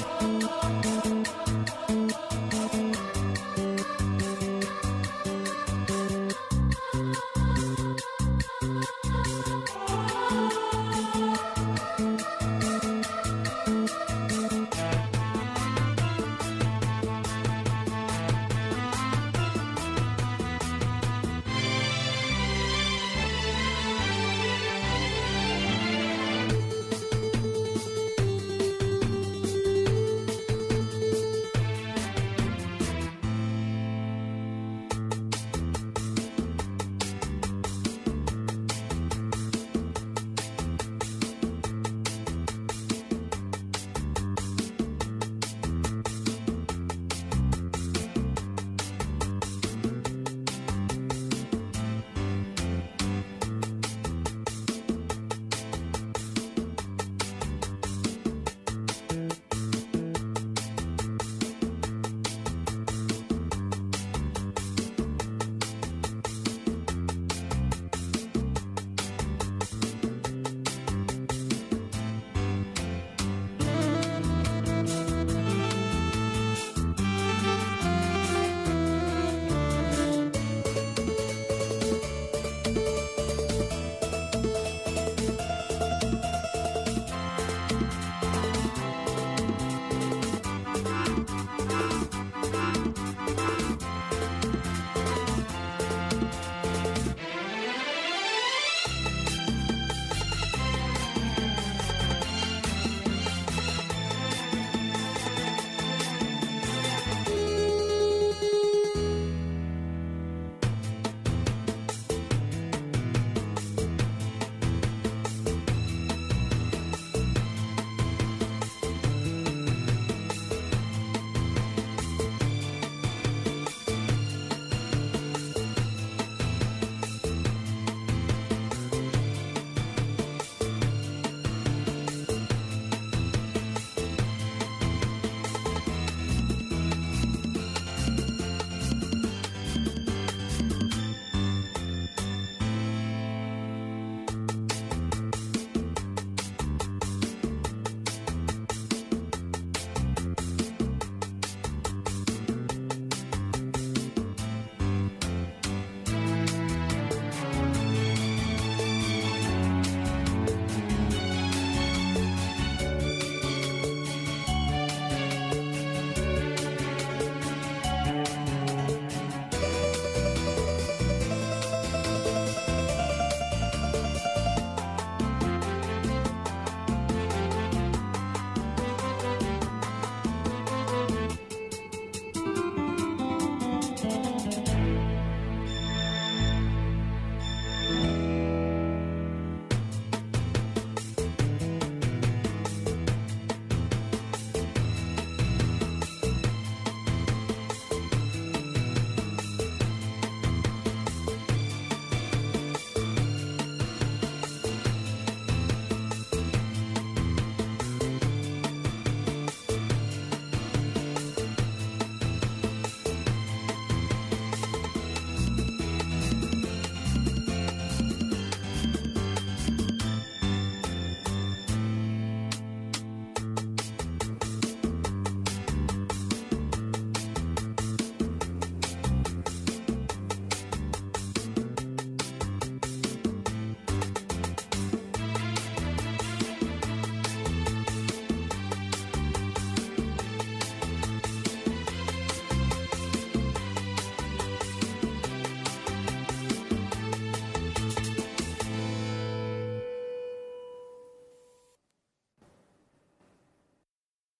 Oh.